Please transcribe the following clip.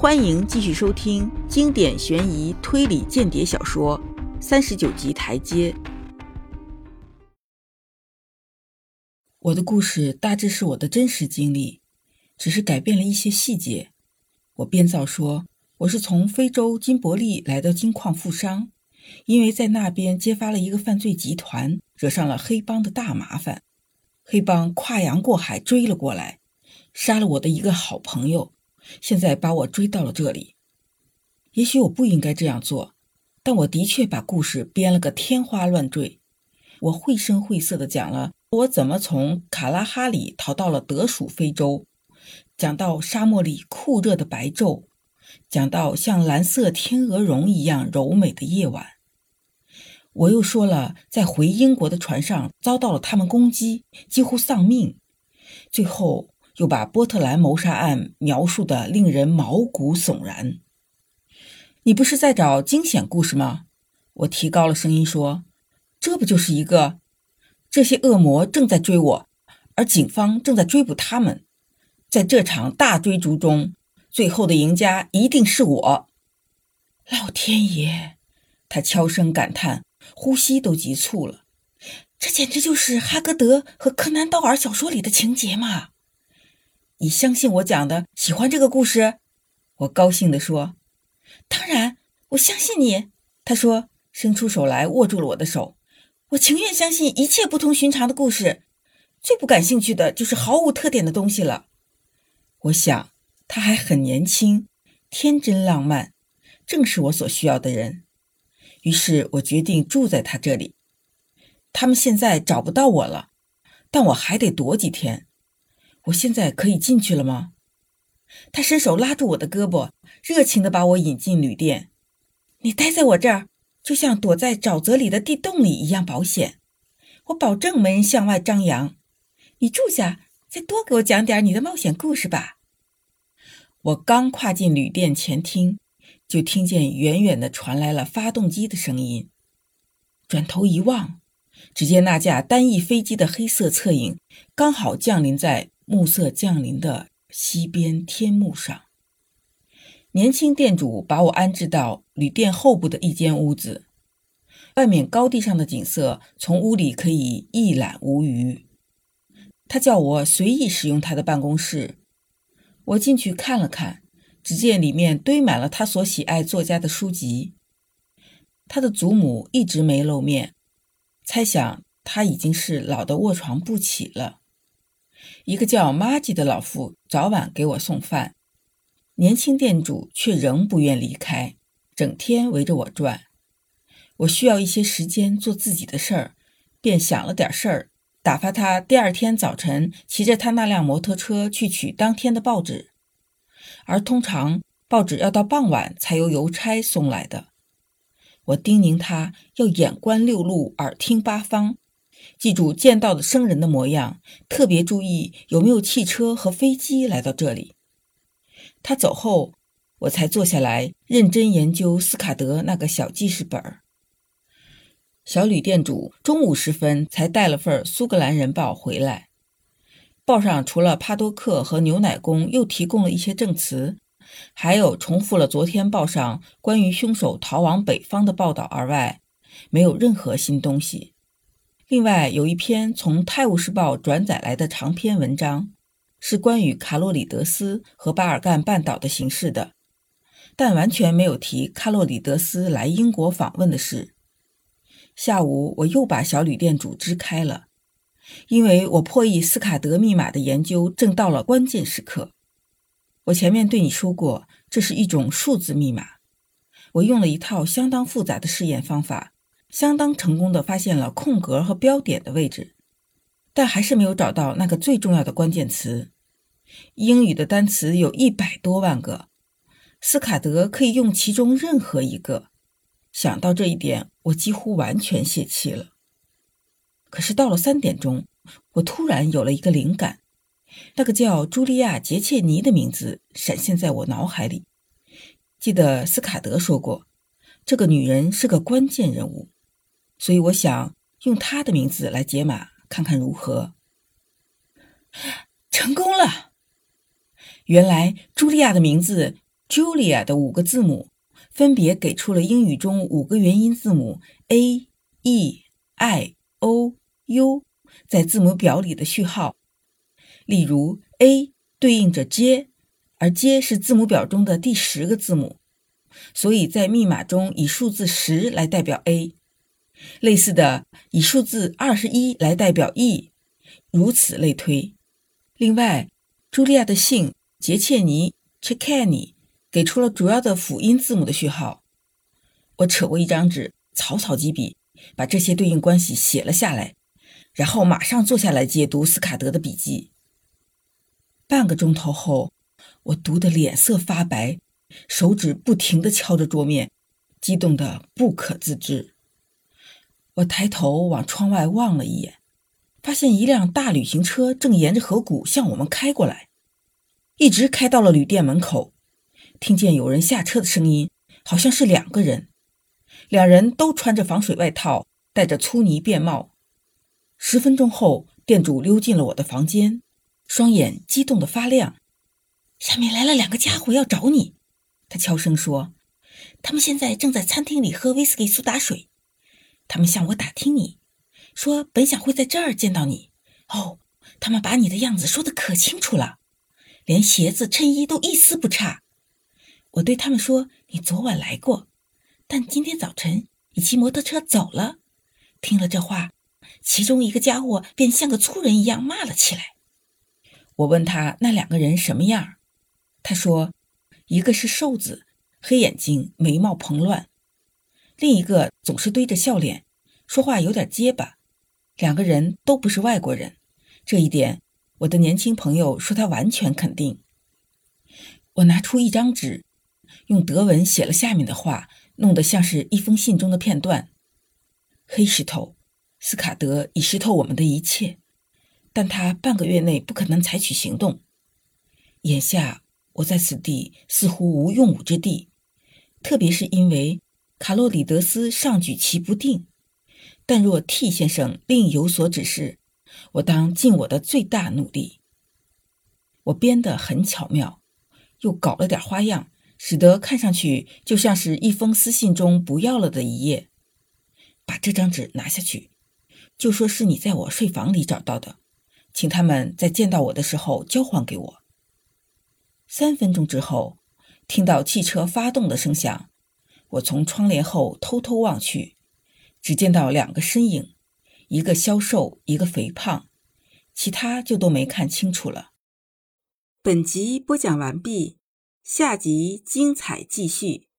欢迎继续收听经典悬疑推理间谍小说《三十九级台阶》。我的故事大致是我的真实经历，只是改变了一些细节。我编造说我是从非洲金伯利来到金矿富商，因为在那边揭发了一个犯罪集团，惹上了黑帮的大麻烦。黑帮跨洋过海追了过来，杀了我的一个好朋友。现在把我追到了这里，也许我不应该这样做，但我的确把故事编了个天花乱坠。我绘声绘色地讲了我怎么从卡拉哈里逃到了德属非洲，讲到沙漠里酷热的白昼，讲到像蓝色天鹅绒一样柔美的夜晚。我又说了在回英国的船上遭到了他们攻击，几乎丧命。最后。又把波特兰谋杀案描述的令人毛骨悚然。你不是在找惊险故事吗？我提高了声音说：“这不就是一个？这些恶魔正在追我，而警方正在追捕他们。在这场大追逐中，最后的赢家一定是我。”老天爷！他悄声感叹，呼吸都急促了。这简直就是哈格德和柯南道尔小说里的情节嘛！你相信我讲的？喜欢这个故事？我高兴地说：“当然，我相信你。”他说，伸出手来握住了我的手。我情愿相信一切不同寻常的故事。最不感兴趣的就是毫无特点的东西了。我想他还很年轻，天真浪漫，正是我所需要的人。于是我决定住在他这里。他们现在找不到我了，但我还得躲几天。我现在可以进去了吗？他伸手拉住我的胳膊，热情地把我引进旅店。你待在我这儿，就像躲在沼泽里的地洞里一样保险。我保证没人向外张扬。你住下，再多给我讲点你的冒险故事吧。我刚跨进旅店前厅，就听见远远地传来了发动机的声音。转头一望，只见那架单翼飞机的黑色侧影刚好降临在。暮色降临的西边天幕上，年轻店主把我安置到旅店后部的一间屋子，外面高地上的景色从屋里可以一览无余。他叫我随意使用他的办公室，我进去看了看，只见里面堆满了他所喜爱作家的书籍。他的祖母一直没露面，猜想他已经是老的卧床不起了。一个叫玛吉的老妇早晚给我送饭，年轻店主却仍不愿离开，整天围着我转。我需要一些时间做自己的事儿，便想了点事儿，打发他第二天早晨骑着他那辆摩托车去取当天的报纸，而通常报纸要到傍晚才由邮差送来的。我叮咛他要眼观六路，耳听八方。记住见到的生人的模样，特别注意有没有汽车和飞机来到这里。他走后，我才坐下来认真研究斯卡德那个小记事本。小旅店主中午时分才带了份《苏格兰人报》回来，报上除了帕多克和牛奶工又提供了一些证词，还有重复了昨天报上关于凶手逃往北方的报道而外，没有任何新东西。另外有一篇从《泰晤士报》转载来的长篇文章，是关于卡洛里德斯和巴尔干半岛的形势的，但完全没有提卡洛里德斯来英国访问的事。下午我又把小旅店主支开了，因为我破译斯卡德密码的研究正到了关键时刻。我前面对你说过，这是一种数字密码，我用了一套相当复杂的试验方法。相当成功的发现了空格和标点的位置，但还是没有找到那个最重要的关键词。英语的单词有一百多万个，斯卡德可以用其中任何一个。想到这一点，我几乎完全泄气了。可是到了三点钟，我突然有了一个灵感，那个叫茱莉亚·杰切尼的名字闪现在我脑海里。记得斯卡德说过，这个女人是个关键人物。所以我想用他的名字来解码，看看如何。成功了！原来茱莉亚的名字 Julia 的五个字母分别给出了英语中五个元音字母 a、e、i、o、u 在字母表里的序号。例如，a 对应着 J，而 J 是字母表中的第十个字母，所以在密码中以数字十来代表 a。类似的，以数字二十一来代表 e，如此类推。另外，茱莉亚的姓杰切尼 （Chekani） 给出了主要的辅音字母的序号。我扯过一张纸，草草几笔把这些对应关系写了下来，然后马上坐下来解读斯卡德的笔记。半个钟头后，我读得脸色发白，手指不停地敲着桌面，激动得不可自制。我抬头往窗外望了一眼，发现一辆大旅行车正沿着河谷向我们开过来，一直开到了旅店门口。听见有人下车的声音，好像是两个人，两人都穿着防水外套，戴着粗呢便帽。十分钟后，店主溜进了我的房间，双眼激动得发亮。下面来了两个家伙要找你，他悄声说：“他们现在正在餐厅里喝威士忌苏打水。”他们向我打听你，说本想会在这儿见到你。哦，他们把你的样子说得可清楚了，连鞋子、衬衣都一丝不差。我对他们说你昨晚来过，但今天早晨你骑摩托车走了。听了这话，其中一个家伙便像个粗人一样骂了起来。我问他那两个人什么样，他说一个是瘦子，黑眼睛，眉毛蓬乱。另一个总是堆着笑脸，说话有点结巴。两个人都不是外国人，这一点我的年轻朋友说他完全肯定。我拿出一张纸，用德文写了下面的话，弄得像是一封信中的片段：黑石头，斯卡德已识透我们的一切，但他半个月内不可能采取行动。眼下我在此地似乎无用武之地，特别是因为。卡洛里德斯尚举棋不定，但若 T 先生另有所指示，我当尽我的最大努力。我编得很巧妙，又搞了点花样，使得看上去就像是一封私信中不要了的一页。把这张纸拿下去，就说是你在我睡房里找到的，请他们在见到我的时候交还给我。三分钟之后，听到汽车发动的声响。我从窗帘后偷偷望去，只见到两个身影，一个消瘦，一个肥胖，其他就都没看清楚了。本集播讲完毕，下集精彩继续。